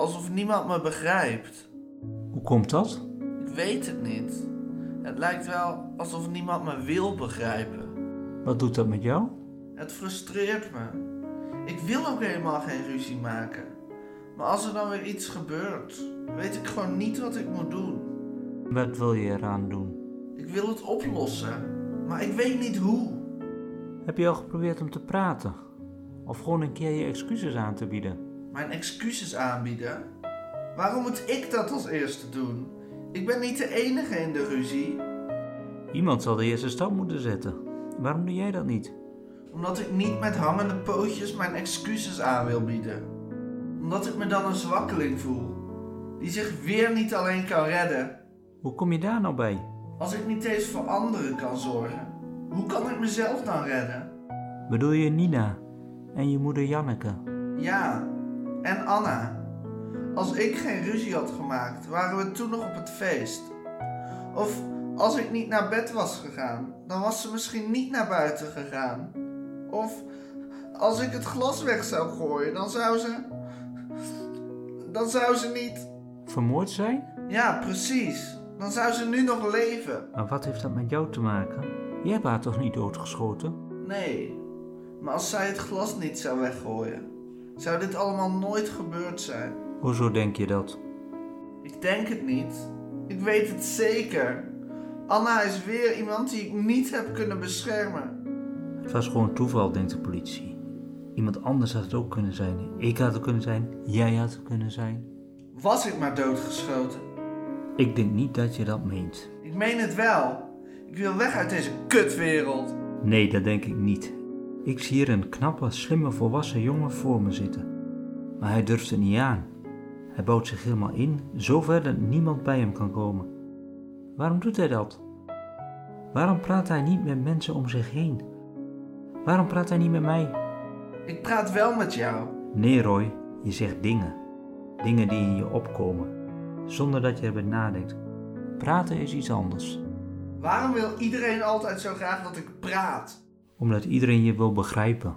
alsof niemand me begrijpt. Hoe komt dat? Ik weet het niet. Het lijkt wel alsof niemand me wil begrijpen. Wat doet dat met jou? Het frustreert me. Ik wil ook helemaal geen ruzie maken. Maar als er dan weer iets gebeurt, weet ik gewoon niet wat ik moet doen. Wat wil je eraan doen? Ik wil het oplossen, maar ik weet niet hoe. Heb je al geprobeerd om te praten? Of gewoon een keer je excuses aan te bieden? Mijn excuses aanbieden? Waarom moet ik dat als eerste doen? Ik ben niet de enige in de ruzie. Iemand zal de eerste stap moeten zetten. Waarom doe jij dat niet? Omdat ik niet met hangende pootjes mijn excuses aan wil bieden. Omdat ik me dan een zwakkeling voel. Die zich weer niet alleen kan redden. Hoe kom je daar nou bij? Als ik niet eens voor anderen kan zorgen, hoe kan ik mezelf dan redden? Bedoel je Nina en je moeder Janneke? Ja, en Anna. Als ik geen ruzie had gemaakt, waren we toen nog op het feest. Of als ik niet naar bed was gegaan, dan was ze misschien niet naar buiten gegaan. Of als ik het glas weg zou gooien, dan zou ze. Dan zou ze niet. Vermoord zijn? Ja, precies. Dan zou ze nu nog leven. Maar wat heeft dat met jou te maken? Jij hebt haar toch niet doodgeschoten? Nee, maar als zij het glas niet zou weggooien, zou dit allemaal nooit gebeurd zijn. Hoezo denk je dat? Ik denk het niet. Ik weet het zeker. Anna is weer iemand die ik niet heb kunnen beschermen. Het was gewoon toeval, denkt de politie. Iemand anders had het ook kunnen zijn. Ik had het kunnen zijn. Jij had het kunnen zijn. Was ik maar doodgeschoten? Ik denk niet dat je dat meent. Ik meen het wel. Ik wil weg uit deze kutwereld. Nee, dat denk ik niet. Ik zie hier een knappe, slimme, volwassen jongen voor me zitten. Maar hij durft het niet aan. Hij bouwt zich helemaal in, zover dat niemand bij hem kan komen. Waarom doet hij dat? Waarom praat hij niet met mensen om zich heen? Waarom praat hij niet met mij? Ik praat wel met jou. Nee, Roy, je zegt dingen. Dingen die in je opkomen, zonder dat je erbij nadenkt. Praten is iets anders. Waarom wil iedereen altijd zo graag dat ik praat? Omdat iedereen je wil begrijpen.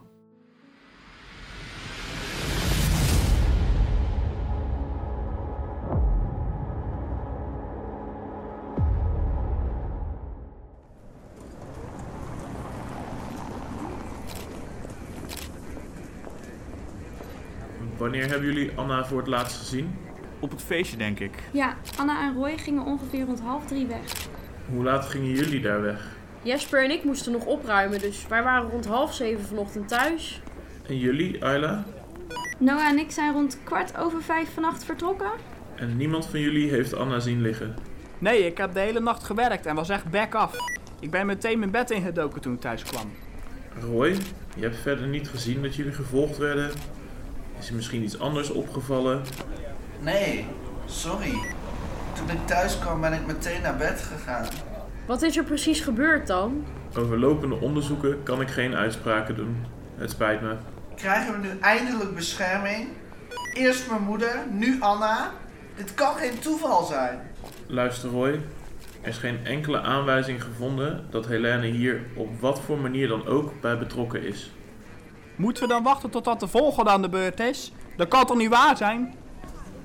Wanneer hebben jullie Anna voor het laatst gezien? Op het feestje, denk ik. Ja, Anna en Roy gingen ongeveer rond half drie weg. Hoe laat gingen jullie daar weg? Jesper en ik moesten nog opruimen, dus wij waren rond half zeven vanochtend thuis. En jullie, Ayla? Noah en ik zijn rond kwart over vijf vannacht vertrokken. En niemand van jullie heeft Anna zien liggen. Nee, ik heb de hele nacht gewerkt en was echt back af. Ik ben meteen mijn bed ingedoken toen ik thuis kwam. Roy, je hebt verder niet gezien dat jullie gevolgd werden? Is er misschien iets anders opgevallen? Nee, sorry. Toen ik thuis kwam ben ik meteen naar bed gegaan. Wat is er precies gebeurd dan? Over lopende onderzoeken kan ik geen uitspraken doen. Het spijt me. Krijgen we nu eindelijk bescherming? Eerst mijn moeder, nu Anna. Dit kan geen toeval zijn. Luister Roy, er is geen enkele aanwijzing gevonden dat Helene hier op wat voor manier dan ook bij betrokken is. Moeten we dan wachten totdat de volgende aan de beurt is? Dat kan toch niet waar zijn?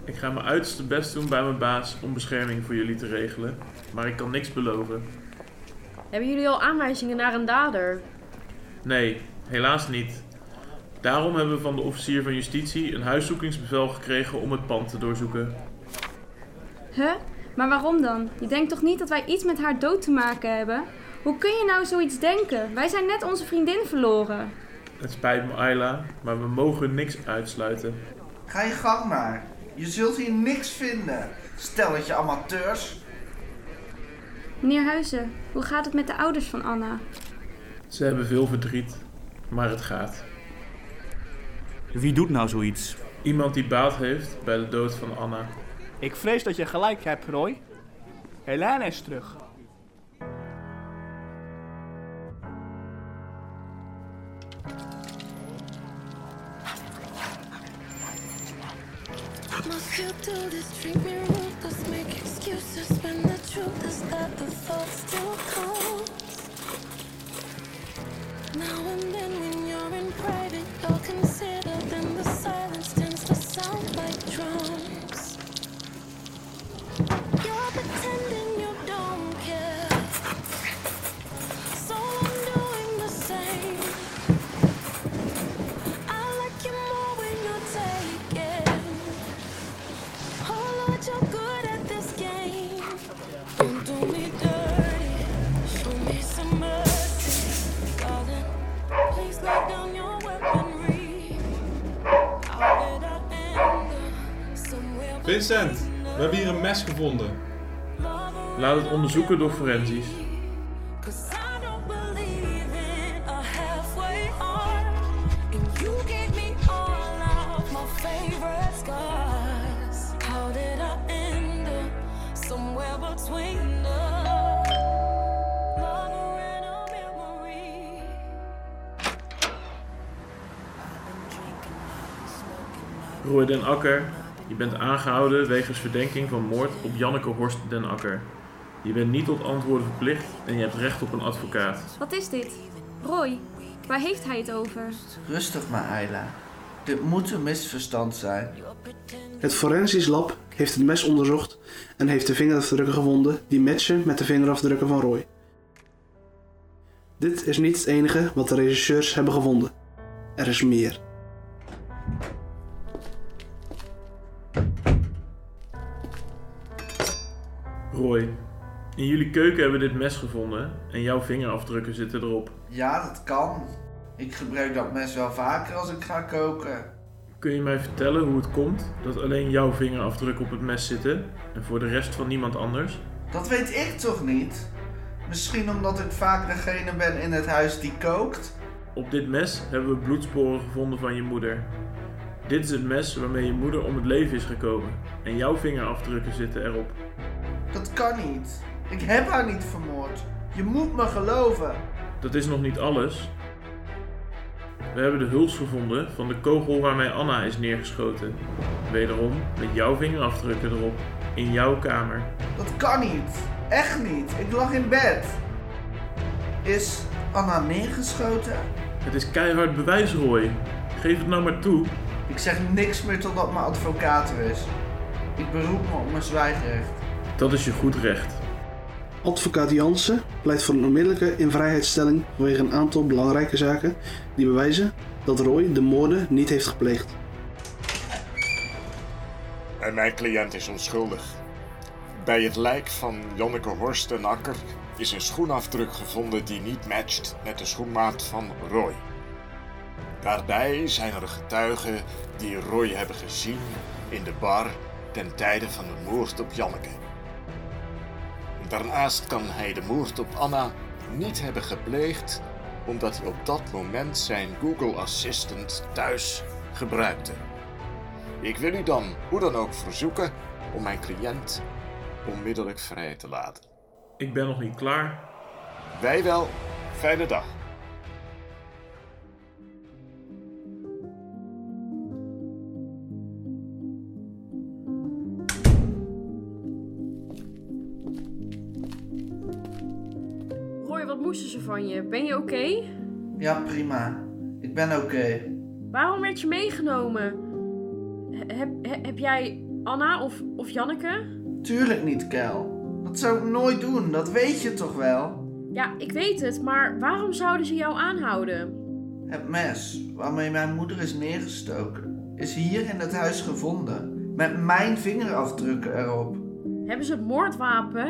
Ik ga mijn uiterste best doen bij mijn baas om bescherming voor jullie te regelen, maar ik kan niks beloven. Hebben jullie al aanwijzingen naar een dader? Nee, helaas niet. Daarom hebben we van de officier van justitie een huiszoekingsbevel gekregen om het pand te doorzoeken. Huh? Maar waarom dan? Je denkt toch niet dat wij iets met haar dood te maken hebben? Hoe kun je nou zoiets denken? Wij zijn net onze vriendin verloren. Het spijt me, Ayla, maar we mogen niks uitsluiten. Ga je gang maar. Je zult hier niks vinden. Stelletje amateurs. Meneer Huizen, hoe gaat het met de ouders van Anna? Ze hebben veel verdriet, maar het gaat. Wie doet nou zoiets? Iemand die baat heeft bij de dood van Anna. Ik vrees dat je gelijk hebt, Roy. Helene is terug. You do this? Treat me ruthless, make excuses when the truth is that the thoughts still comes. Vincent, we hebben hier een mes gevonden. Laat het onderzoeken door forensisch. Cause I don't believe in a halfway heart. And you gave me all of my favorite scars. How did I end up somewhere between us? Lover and a memory. Roy den Akker, je bent aangehouden wegens verdenking van moord op Janneke Horst den Akker. Je bent niet tot antwoorden verplicht en je hebt recht op een advocaat. Wat is dit? Roy, waar heeft hij het over? Rustig maar, Ayla. Dit moet een misverstand zijn. Het forensisch lab heeft het mes onderzocht en heeft de vingerafdrukken gevonden die matchen met de vingerafdrukken van Roy. Dit is niet het enige wat de regisseurs hebben gevonden. Er is meer. Roy, in jullie keuken hebben we dit mes gevonden en jouw vingerafdrukken zitten erop. Ja, dat kan. Ik gebruik dat mes wel vaker als ik ga koken. Kun je mij vertellen hoe het komt dat alleen jouw vingerafdrukken op het mes zitten en voor de rest van niemand anders? Dat weet ik toch niet? Misschien omdat ik vaak degene ben in het huis die kookt? Op dit mes hebben we bloedsporen gevonden van je moeder. Dit is het mes waarmee je moeder om het leven is gekomen en jouw vingerafdrukken zitten erop. Dat kan niet. Ik heb haar niet vermoord. Je moet me geloven. Dat is nog niet alles. We hebben de huls gevonden van de kogel waarmee Anna is neergeschoten. Wederom met jouw vingerafdrukken erop. In jouw kamer. Dat kan niet. Echt niet. Ik lag in bed. Is Anna neergeschoten? Het is keihard bewijs, Roy. Geef het nou maar toe. Ik zeg niks meer totdat mijn advocaat er is. Ik beroep me op mijn zwijgrecht. Dat is je goed recht. Advocaat Jansen pleit voor een onmiddellijke invrijheidstelling vanwege een aantal belangrijke zaken die bewijzen dat Roy de moorden niet heeft gepleegd. En mijn cliënt is onschuldig. Bij het lijk van Janneke Horst en Akker is een schoenafdruk gevonden die niet matcht met de schoenmaat van Roy. Daarbij zijn er getuigen die Roy hebben gezien in de bar ten tijde van de moord op Janneke. Daarnaast kan hij de moord op Anna niet hebben gepleegd omdat hij op dat moment zijn Google Assistant thuis gebruikte. Ik wil u dan hoe dan ook verzoeken om mijn cliënt onmiddellijk vrij te laten. Ik ben nog niet klaar. Wij wel. Fijne dag. Ze van je? Ben je oké? Ja, prima. Ik ben oké. Waarom werd je meegenomen? He- Heb, he- heb jij Anna of, of Janneke? Tuurlijk niet, Kel. Dat zou ik nooit doen, dat weet je toch wel? Ja, ik weet het, maar waarom zouden ze jou aanhouden? Het mes waarmee mijn moeder is neergestoken is hier in het huis gevonden. Met mijn vingerafdrukken erop. Hebben ze het moordwapen?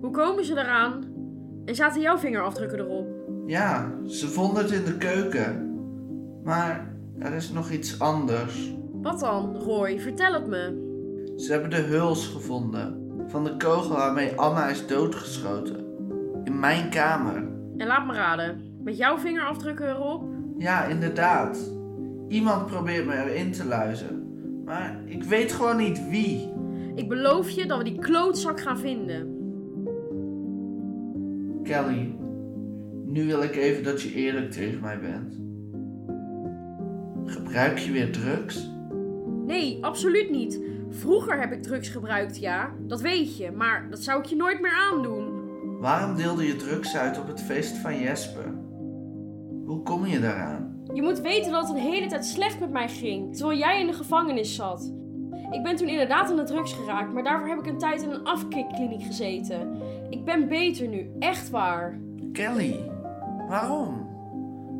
Hoe komen ze eraan? En zaten jouw vingerafdrukken erop? Ja, ze vonden het in de keuken. Maar er is nog iets anders. Wat dan, Roy? Vertel het me. Ze hebben de huls gevonden. Van de kogel waarmee Anna is doodgeschoten. In mijn kamer. En laat me raden, met jouw vingerafdrukken erop? Ja, inderdaad. Iemand probeert me erin te luizen. Maar ik weet gewoon niet wie. Ik beloof je dat we die klootzak gaan vinden. Kelly, nu wil ik even dat je eerlijk tegen mij bent. Gebruik je weer drugs? Nee, absoluut niet. Vroeger heb ik drugs gebruikt, ja. Dat weet je, maar dat zou ik je nooit meer aandoen. Waarom deelde je drugs uit op het feest van Jesper? Hoe kom je daaraan? Je moet weten dat het een hele tijd slecht met mij ging, terwijl jij in de gevangenis zat. Ik ben toen inderdaad aan de drugs geraakt, maar daarvoor heb ik een tijd in een afkikkliniek gezeten. Ik ben beter nu, echt waar. Kelly, waarom?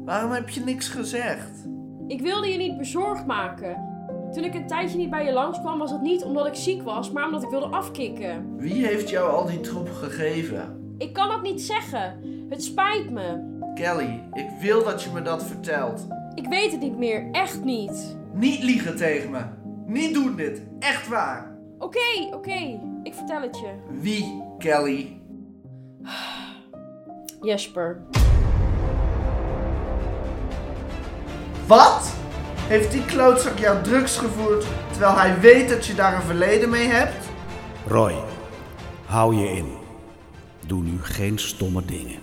Waarom heb je niks gezegd? Ik wilde je niet bezorgd maken. Toen ik een tijdje niet bij je langskwam, was het niet omdat ik ziek was, maar omdat ik wilde afkicken. Wie heeft jou al die troep gegeven? Ik kan dat niet zeggen. Het spijt me. Kelly, ik wil dat je me dat vertelt. Ik weet het niet meer, echt niet. Niet liegen tegen me. Niet doen dit. Echt waar. Oké, oké, ik vertel het je. Wie, Kelly? Jesper. Wat? Heeft die klootzak jou drugs gevoerd terwijl hij weet dat je daar een verleden mee hebt? Roy, hou je in. Doe nu geen stomme dingen.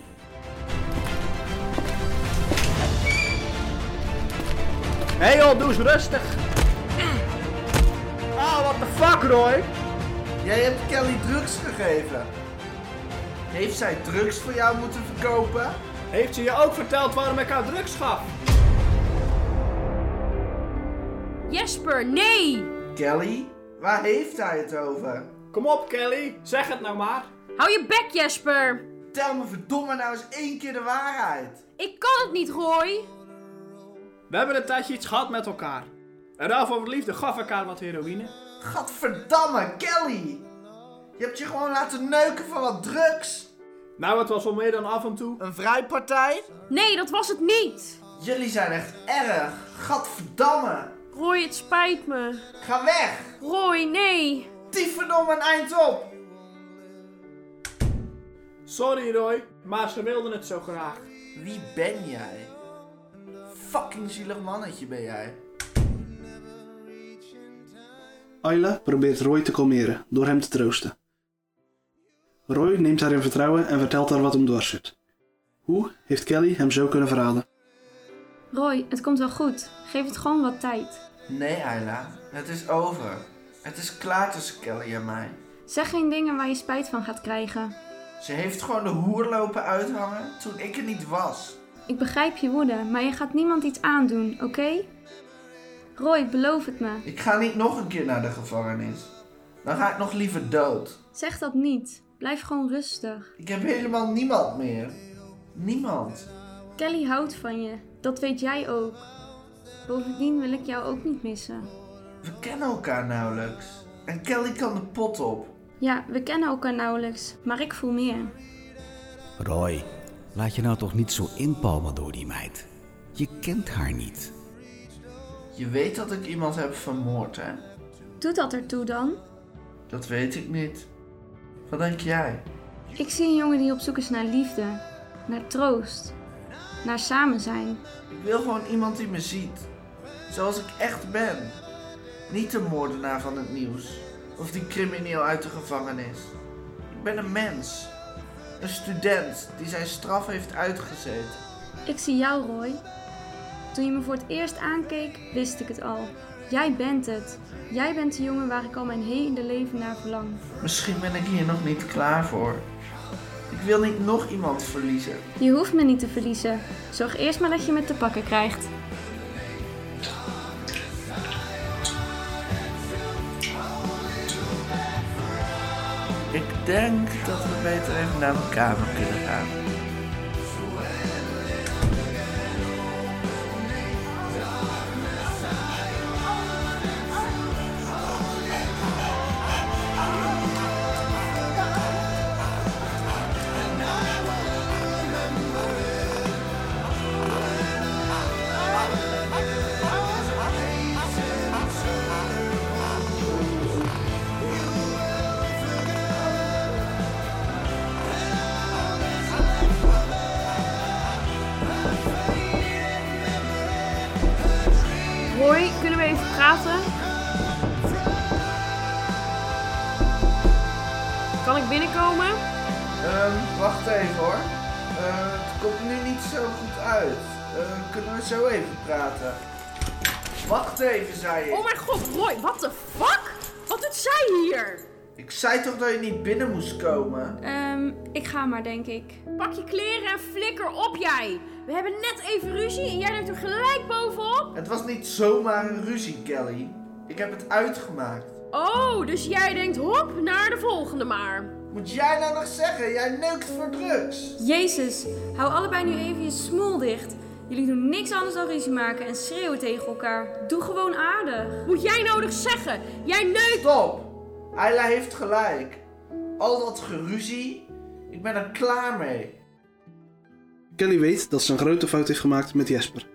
Hé hey joh, doe eens rustig. What the fuck Roy? Jij hebt Kelly drugs gegeven. Heeft zij drugs voor jou moeten verkopen? Heeft ze je ook verteld waarom ik haar drugs gaf? Jesper, nee! Kelly, waar heeft hij het over? Kom op Kelly, zeg het nou maar. Hou je bek, Jesper! Tel me verdomme nou eens één keer de waarheid. Ik kan het niet, Roy! We hebben een tijdje iets gehad met elkaar. En ruil voor wat liefde gaf elkaar wat heroïne. Gadverdamme, Kelly! Je hebt je gewoon laten neuken van wat drugs. Nou, het was wel meer dan af en toe. Een vrijpartij? Nee, dat was het niet! Jullie zijn echt erg. Gadverdamme. Roy, het spijt me. Ga weg. Roy, nee! Tyfverdomme een eind op. Sorry Roy, maar ze wilden het zo graag. Wie ben jij? Fucking zielig mannetje ben jij. Ayla probeert Roy te kalmeren door hem te troosten. Roy neemt haar in vertrouwen en vertelt haar wat hem dwars zit. Hoe heeft Kelly hem zo kunnen verraden? Roy, het komt wel goed. Geef het gewoon wat tijd. Nee, Ayla. Het is over. Het is klaar tussen Kelly en mij. Zeg geen dingen waar je spijt van gaat krijgen. Ze heeft gewoon de hoer lopen uithangen toen ik er niet was. Ik begrijp je woede, maar je gaat niemand iets aandoen, oké? Roy, beloof het me. Ik ga niet nog een keer naar de gevangenis. Dan ga ik nog liever dood. Zeg dat niet. Blijf gewoon rustig. Ik heb helemaal niemand meer. Niemand. Kelly houdt van je. Dat weet jij ook. Bovendien wil ik jou ook niet missen. We kennen elkaar nauwelijks. En Kelly kan de pot op. Ja, we kennen elkaar nauwelijks, maar ik voel meer. Roy, laat je nou toch niet zo inpalmen door die meid. Je kent haar niet. Je weet dat ik iemand heb vermoord, hè? Doet dat ertoe dan? Dat weet ik niet. Wat denk jij? Ik zie een jongen die op zoek is naar liefde, naar troost, naar samen zijn. Ik wil gewoon iemand die me ziet. Zoals ik echt ben. Niet de moordenaar van het nieuws. Of die crimineel uit de gevangenis. Ik ben een mens. Een student die zijn straf heeft uitgezeten. Ik zie jou, Roy. Toen je me voor het eerst aankeek, wist ik het al. Jij bent het. Jij bent de jongen waar ik al mijn hele leven naar verlang. Misschien ben ik hier nog niet klaar voor. Ik wil niet nog iemand verliezen. Je hoeft me niet te verliezen. Zorg eerst maar dat je me te pakken krijgt. Ik denk dat we beter even naar mijn kamer kunnen gaan. Kunnen we zo even praten? Wacht even, zei ik. Oh mijn god, Roy, what the fuck? Wat doet zij hier? Ik zei toch dat je niet binnen moest komen? Ehm, ik ga maar, denk ik. Pak je kleren en flikker op jij. We hebben net even ruzie en jij duikt er gelijk bovenop. Het was niet zomaar een ruzie, Kelly. Ik heb het uitgemaakt. Oh, dus jij denkt hop, naar de volgende maar. Moet jij nou nog zeggen? Jij neukt voor drugs. Jezus, hou allebei nu even je smoel dicht. Jullie doen niks anders dan ruzie maken en schreeuwen tegen elkaar. Doe gewoon aardig. Moet jij nodig zeggen? Jij neukt... Stop! Ayla heeft gelijk. Al dat geruzie, ik ben er klaar mee. Kelly weet dat ze een grote fout heeft gemaakt met Jesper.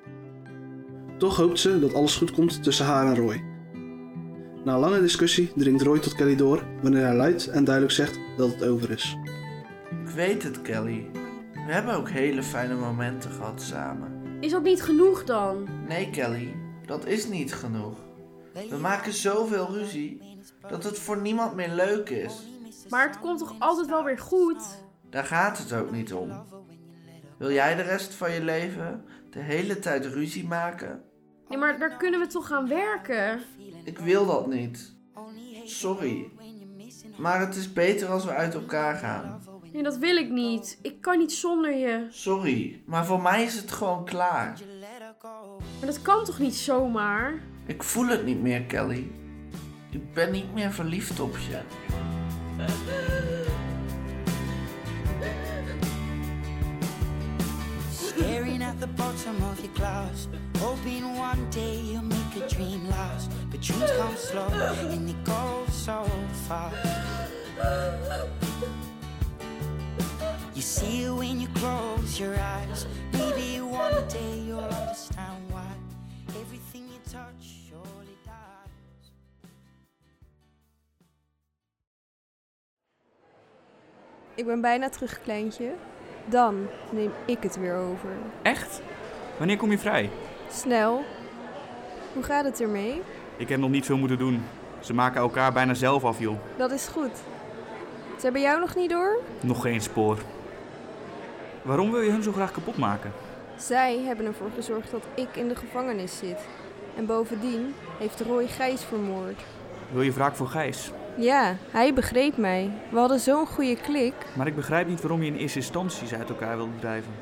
Toch hoopt ze dat alles goed komt tussen haar en Roy. Na een lange discussie dringt Roy tot Kelly door wanneer hij luid en duidelijk zegt dat het over is. Ik weet het, Kelly. We hebben ook hele fijne momenten gehad samen. Is dat niet genoeg dan? Nee, Kelly, dat is niet genoeg. We maken zoveel ruzie dat het voor niemand meer leuk is. Maar het komt toch altijd wel weer goed? Daar gaat het ook niet om. Wil jij de rest van je leven de hele tijd ruzie maken? Nee, maar daar kunnen we toch gaan werken? Ik wil dat niet. Sorry. Maar het is beter als we uit elkaar gaan. Nee, dat wil ik niet. Ik kan niet zonder je. Sorry, maar voor mij is het gewoon klaar. Maar dat kan toch niet zomaar? Ik voel het niet meer, Kelly. Ik ben niet meer verliefd op je. Staring at the bottom of your glass, hoping one day you'll make a dream last. But dreams come slow and they go so fast. You see it when you close your eyes. Maybe one day you'll understand why everything you touch surely dies. Ik ben bijna terug, kleintje. Dan neem ik het weer over. Echt? Wanneer kom je vrij? Snel. Hoe gaat het ermee? Ik heb nog niet veel moeten doen. Ze maken elkaar bijna zelf af, joh. Dat is goed. Ze hebben jou nog niet door? Nog geen spoor. Waarom wil je hun zo graag kapot maken? Zij hebben ervoor gezorgd dat ik in de gevangenis zit. En bovendien heeft Roy Gijs vermoord. Wil je wraak voor Gijs? Ja, hij begreep mij. We hadden zo'n goede klik. Maar ik begrijp niet waarom je in eerste instantie ze uit elkaar wilde drijven.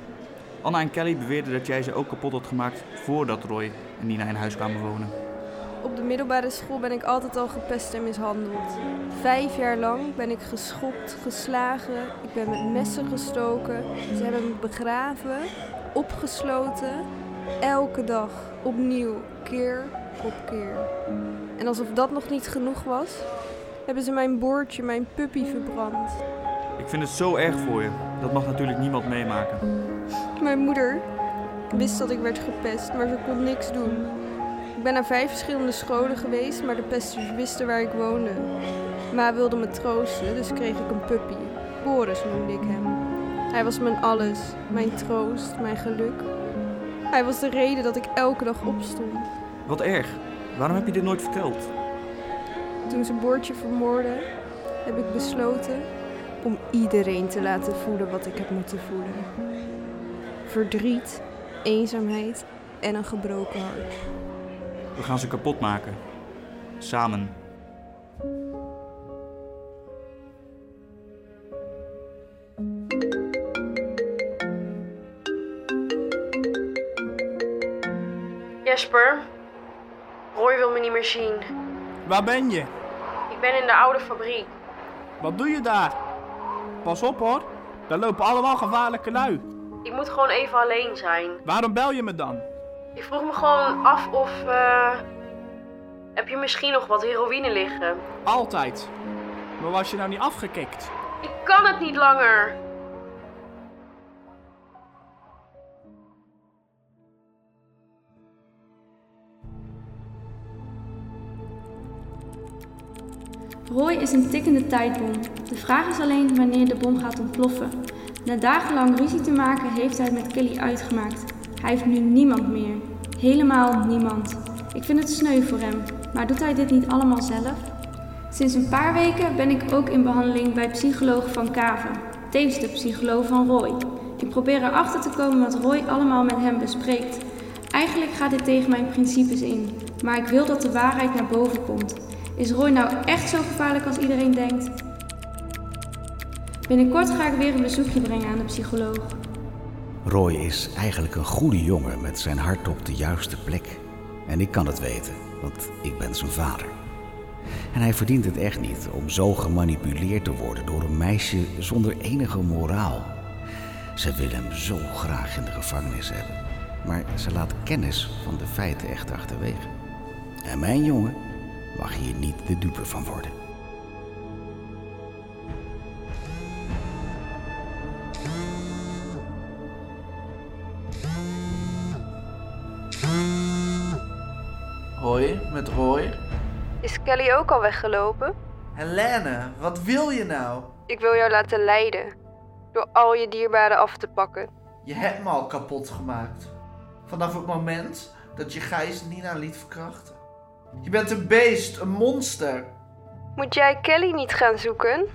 Anna en Kelly beweerden dat jij ze ook kapot had gemaakt voordat Roy en Nina in huis kwamen wonen. Op de middelbare school ben ik altijd al gepest en mishandeld. Vijf jaar lang ben ik geschopt, geslagen, ik ben met messen gestoken. Ze hebben me begraven, opgesloten. Elke dag, opnieuw, keer op keer. En alsof dat nog niet genoeg was, hebben ze mijn boordje, mijn puppy verbrand. Ik vind het zo erg voor je. Dat mag natuurlijk niemand meemaken. Mijn moeder wist dat ik werd gepest, maar ze kon niks doen. Ik ben naar vijf verschillende scholen geweest, maar de pesters wisten waar ik woonde. Ma wilde me troosten, dus kreeg ik een puppy. Boris noemde ik hem. Hij was mijn alles, mijn troost, mijn geluk. Hij was de reden dat ik elke dag opstond. Wat erg. Waarom heb je dit nooit verteld? Toen ze Boortje vermoordde, heb ik besloten om iedereen te laten voelen wat ik heb moeten voelen. Verdriet, eenzaamheid en een gebroken hart. We gaan ze kapot maken. Samen. Jesper, Roy wil me niet meer zien. Waar ben je? Ik ben in de oude fabriek. Wat doe je daar? Pas op hoor, daar lopen allemaal gevaarlijke lui. Ik moet gewoon even alleen zijn. Waarom bel je me dan? Ik vroeg me gewoon af of. eh, heb je misschien nog wat heroïne liggen? Altijd. Maar was je nou niet afgekikt? Ik kan het niet langer. Roy is een tikkende tijdbom. De vraag is alleen wanneer de bom gaat ontploffen. Na dagenlang ruzie te maken heeft hij het met Kelly uitgemaakt. Hij heeft nu niemand meer. Helemaal niemand. Ik vind het sneu voor hem, maar doet hij dit niet allemaal zelf? Sinds een paar weken ben ik ook in behandeling bij psycholoog Van Kaven, tevens de psycholoog van Roy. Ik probeer erachter te komen wat Roy allemaal met hem bespreekt. Eigenlijk gaat dit tegen mijn principes in, maar ik wil dat de waarheid naar boven komt. Is Roy nou echt zo gevaarlijk als iedereen denkt? Binnenkort ga ik weer een bezoekje brengen aan de psycholoog. Roy is eigenlijk een goede jongen met zijn hart op de juiste plek. En ik kan het weten, want ik ben zijn vader. En hij verdient het echt niet om zo gemanipuleerd te worden door een meisje zonder enige moraal. Ze wil hem zo graag in de gevangenis hebben, maar ze laat kennis van de feiten echt achterwege. En mijn jongen mag hier niet de dupe van worden. Met Roy. Is Kelly ook al weggelopen? Helene, wat wil je nou? Ik wil jou laten leiden. Door al je dierbaren af te pakken. Je hebt me al kapot gemaakt. Vanaf het moment dat je Gijs Nina liet verkrachten. Je bent een beest, een monster. Moet jij Kelly niet gaan zoeken?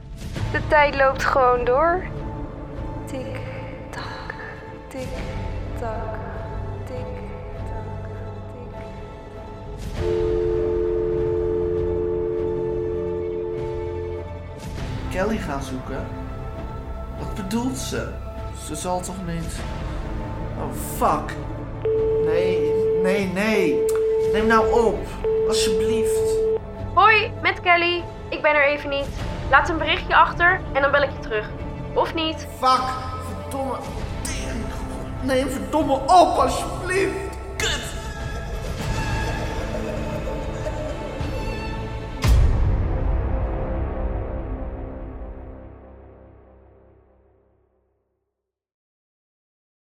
De tijd loopt gewoon door. Tik, tak, tik, tak, Kelly gaan zoeken? Wat bedoelt ze? Ze zal toch niet... Oh, fuck. Nee, nee, nee. Neem nou op. Alsjeblieft. Hoi, met Kelly. Ik ben er even niet. Laat een berichtje achter en dan bel ik je terug. Of niet? Fuck. Verdomme. Neem verdomme op, alsjeblieft.